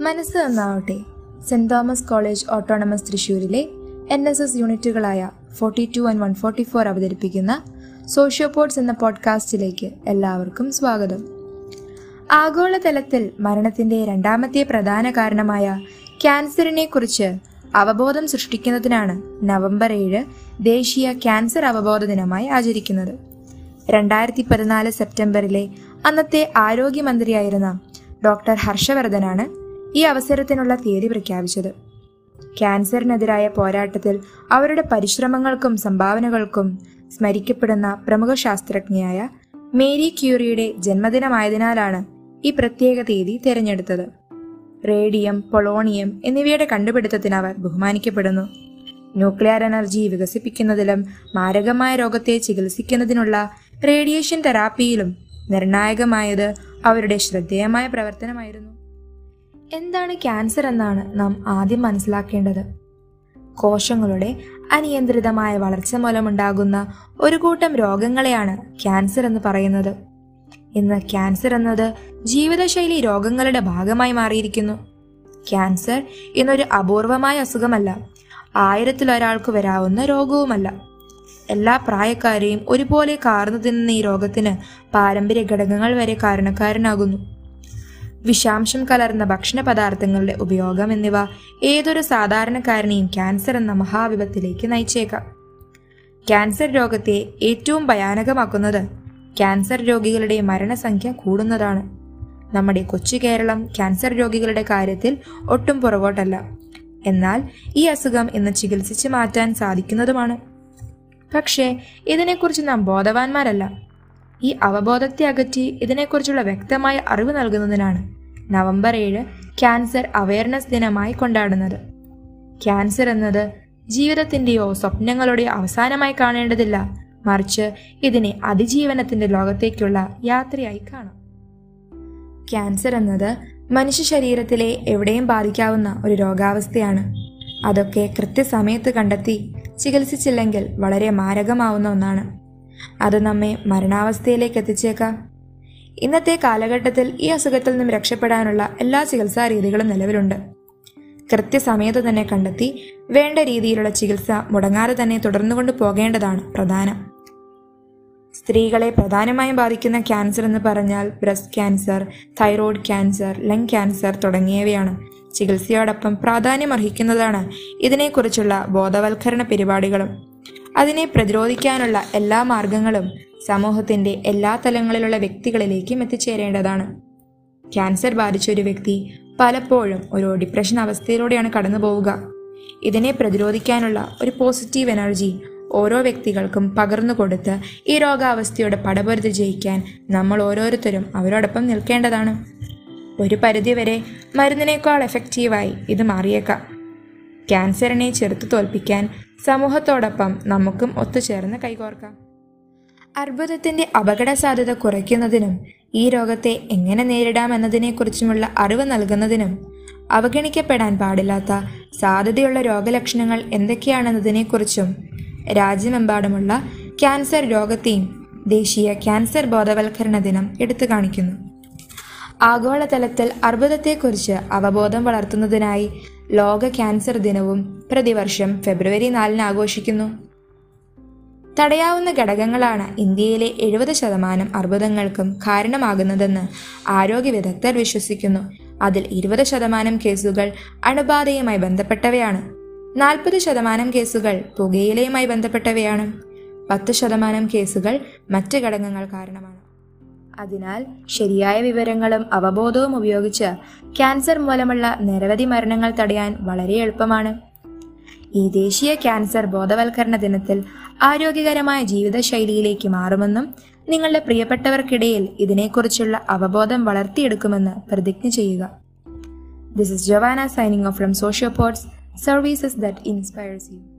മനസ്സ് നന്നാവട്ടെ. Saint Thomas College autonomous തൃശ്ശൂരിലെ N S S യൂണിറ്റുകളായ forty two and one forty four അവതരിപ്പിക്കുന്ന സോഷ്യോപോഡ്സ് എന്ന പോഡ്കാസ്റ്റിലേക്ക് എല്ലാവർക്കും സ്വാഗതം. ആഗോളതലത്തിൽ മരണത്തിന്റെ രണ്ടാമത്തെ പ്രധാന കാരണമായ ക്യാൻസറിനെ കുറിച്ച് അവബോധം സൃഷ്ടിക്കുന്നതിനാണ് നവംബർ ഏഴ് ദേശീയ ക്യാൻസർ അവബോധ ദിനമായി ആചരിക്കുന്നത്. രണ്ടായിരത്തി പതിനാല് സെപ്റ്റംബറിലെ അന്നത്തെ ആരോഗ്യമന്ത്രിയായിരുന്ന ഡോക്ടർ ഹർഷവർദ്ധനാണ് ഈ അവസരത്തിനുള്ള തീയതി പ്രഖ്യാപിച്ചത്. ക്യാൻസറിനെതിരായ പോരാട്ടത്തിൽ അവരുടെ പരിശ്രമങ്ങൾക്കും സംഭാവനകൾക്കും സ്മരിക്കപ്പെടുന്ന പ്രമുഖ ശാസ്ത്രജ്ഞയായ മേരി ക്യൂറിയുടെ ജന്മദിനമായതിനാലാണ് ഈ പ്രത്യേക തീയതി തിരഞ്ഞെടുത്തത്. റേഡിയം പൊളോണിയം എന്നിവയുടെ കണ്ടുപിടുത്തത്തിന് അവർ ബഹുമാനിക്കപ്പെടുന്നു. ന്യൂക്ലിയർ എനർജി വികസിപ്പിക്കുന്നതിലും മാരകമായ രോഗത്തെ ചികിത്സിക്കുന്നതിനുള്ള റേഡിയേഷൻ തെറാപ്പിയിലും നിർണായകമായത് അവരുടെ ശ്രദ്ധേയമായ പ്രവർത്തനമായിരുന്നു. എന്താണ് ക്യാൻസർ എന്നാണ് നാം ആദ്യം മനസ്സിലാക്കേണ്ടത്. കോശങ്ങളുടെ അനിയന്ത്രിതമായ വളർച്ച മൂലമുണ്ടാകുന്ന ഒരു കൂട്ടം രോഗങ്ങളെയാണ് ക്യാൻസർ എന്ന് പറയുന്നത്. ഇന്ന് ക്യാൻസർ എന്നത് ജീവിതശൈലി രോഗങ്ങളുടെ ഭാഗമായി മാറിയിരിക്കുന്നു. ക്യാൻസർ ഇന്നൊരു അപൂർവമായ അസുഖമല്ല ആയിരത്തിലൊരാൾക്ക് വരാവുന്ന രോഗവുമല്ല. എല്ലാ പ്രായക്കാരെയും ഒരുപോലെ കാർന്നു തിന്നുന്ന ഈ രോഗത്തിന് പാരമ്പര്യ ഘടകങ്ങൾ വരെ കാരണക്കാരനാകുന്നു. വിഷാംശം കലർന്ന ഭക്ഷണ പദാർത്ഥങ്ങളുടെ ഉപയോഗം എന്നിവ ഏതൊരു സാധാരണക്കാരനെയും ക്യാൻസർ എന്ന മഹാവിപത്തിലേക്ക് നയിച്ചേക്കാം. ക്യാൻസർ രോഗത്തെ ഏറ്റവും ഭയാനകമാക്കുന്നത് ക്യാൻസർ രോഗികളുടെ മരണസംഖ്യ കൂടുന്നതാണ്. നമ്മുടെ കൊച്ചു കേരളം ക്യാൻസർ രോഗികളുടെ കാര്യത്തിൽ ഒട്ടും പുറകോട്ടല്ല. എന്നാൽ ഈ അസുഖം ഇന്ന് ചികിത്സിച്ച് മാറ്റാൻ സാധിക്കുന്നതുമാണ്. പക്ഷേ ഇതിനെക്കുറിച്ച് നാം ബോധവാന്മാരല്ല. ഈ അവബോധത്തെ അകറ്റി ഇതിനെക്കുറിച്ചുള്ള വ്യക്തമായ അറിവ് നൽകുന്നതിനാണ് നവംബർ ഏഴ് ക്യാൻസർ അവയർനെസ് ദിനമായി കൊണ്ടാടുന്നത്. ക്യാൻസർ എന്നത് ജീവിതത്തിന്റെയോ സ്വപ്നങ്ങളുടെയോ അവസാനമായി കാണേണ്ടതില്ല. മറിച്ച് ഇതിനെ അതിജീവനത്തിന്റെ ലോകത്തേക്കുള്ള യാത്രയായി കാണാം. ക്യാൻസർ എന്നത് മനുഷ്യ ശരീരത്തിലെ എവിടെയും ബാധിക്കാവുന്ന ഒരു രോഗാവസ്ഥയാണ്. അതൊക്കെ കൃത്യസമയത്ത് കണ്ടെത്തി ചികിത്സിച്ചില്ലെങ്കിൽ വളരെ മാരകമാവുന്ന ഒന്നാണ്. അത് നമ്മെ മരണാവസ്ഥയിലേക്ക് എത്തിച്ചേക്കാം. ഇന്നത്തെ കാലഘട്ടത്തിൽ ഈ അസുഖത്തിൽ നിന്നും രക്ഷപ്പെടാനുള്ള എല്ലാ ചികിത്സാ രീതികളും നിലവിലുണ്ട്. കൃത്യസമയത്ത് തന്നെ കണ്ടെത്തി വേണ്ട രീതിയിലുള്ള ചികിത്സ മുടങ്ങാതെ തന്നെ തുടർന്നുകൊണ്ട് പോകേണ്ടതാണ് പ്രധാനം. സ്ത്രീകളെ പ്രധാനമായും ബാധിക്കുന്ന ക്യാൻസർ എന്ന് പറഞ്ഞാൽ breast cancer thyroid cancer lung cancer തുടങ്ങിയവയാണ്. ചികിത്സയോടൊപ്പം പ്രാധാന്യമർഹിക്കുന്നതാണ് ഇതിനെക്കുറിച്ചുള്ള ബോധവൽക്കരണ പരിപാടികളും അതിനെ പ്രതിരോധിക്കാനുള്ള എല്ലാ മാർഗങ്ങളും സമൂഹത്തിന്റെ എല്ലാ തലങ്ങളിലുള്ള വ്യക്തികളിലേക്കും എത്തിച്ചേരേണ്ടതാണ്. ക്യാൻസർ ബാധിച്ച ഒരു വ്യക്തി പലപ്പോഴും ഒരു ഡിപ്രഷൻ അവസ്ഥയിലൂടെയാണ് കടന്നു പോവുക ഇതിനെ പ്രതിരോധിക്കാനുള്ള ഒരു പോസിറ്റീവ് എനർജി ഓരോ വ്യക്തികൾക്കും പകർന്നു കൊടുത്ത് ഈ രോഗാവസ്ഥയുടെ പടപൊരുതി ജയിക്കാൻ നമ്മൾ ഓരോരുത്തരും അവരോടൊപ്പം നിൽക്കേണ്ടതാണ്. ഒരു പരിധിവരെ മരുന്നിനേക്കാൾ എഫക്റ്റീവായി ഇത് മാറിയേക്കാം. ക്യാൻസറിനെ ചെറുത്തു തോൽപ്പിക്കാൻ സമൂഹത്തോടൊപ്പം നമുക്കും ഒത്തുചേർന്ന് കൈകോർക്കാം. അർബുദത്തിന്റെ അപകട സാധ്യത കുറയ്ക്കുന്നതിനും ഈ രോഗത്തെ എങ്ങനെ നേരിടാം എന്നതിനെക്കുറിച്ചുമുള്ള അറിവ് നൽകുന്നതിനും അവഗണിക്കപ്പെടാൻ പാടില്ലാത്ത സാധ്യതയുള്ള രോഗലക്ഷണങ്ങൾ എന്തൊക്കെയാണെന്നതിനെക്കുറിച്ചും രാജ്യമെമ്പാടുമുള്ള ക്യാൻസർ രോഗത്തെയും ദേശീയ ക്യാൻസർ ബോധവൽക്കരണ ദിനം എടുത്തു കാണിക്കുന്നു. ആഗോളതലത്തിൽ അർബുദത്തെക്കുറിച്ച് അവബോധം വളർത്തുന്നതിനായി ലോക ക്യാൻസർ ദിനവും പ്രതിവർഷം ഫെബ്രുവരി നാലിന് ആഘോഷിക്കുന്നു. തടയാവുന്ന ഘടകങ്ങളാണ് ഇന്ത്യയിലെ എഴുപത് ശതമാനം അർബുദങ്ങൾക്കും കാരണമാകുന്നതെന്ന് ആരോഗ്യ വിദഗ്ധർ വിശ്വസിക്കുന്നു. അതിൽ ഇരുപത് ശതമാനം കേസുകൾ അണുബാധയുമായി ബന്ധപ്പെട്ടവയാണ്. നാൽപ്പത് ശതമാനം കേസുകൾ പുകയിലയുമായി ബന്ധപ്പെട്ടവയാണ്. പത്ത് ശതമാനം കേസുകൾ മറ്റ് ഘടകങ്ങൾ കാരണമാണ്. അതിനാൽ ശരിയായ വിവരങ്ങളും അവബോധവും ഉപയോഗിച്ച് ക്യാൻസർ മൂലമുള്ള നിരവധി മരണങ്ങൾ തടയാൻ വളരെ എളുപ്പമാണ്. ഈ ദേശീയ ക്യാൻസർ ബോധവൽക്കരണ ദിനത്തിൽ ആരോഗ്യകരമായ ജീവിതശൈലിയിലേക്ക് മാറുമെന്നും നിങ്ങളുടെ പ്രിയപ്പെട്ടവർക്കിടയിൽ ഇതിനെക്കുറിച്ചുള്ള അവബോധം വളർത്തിയെടുക്കുമെന്ന് പ്രതിജ്ഞ ചെയ്യുക. ദിസ് ഇസ് ജവാന സൈനിങ് ഓഫ് ഫ്രം സോഷ്യോപോർട്സ് സർവീസസ് ദറ്റ് ഇൻസ്പയർസ് യു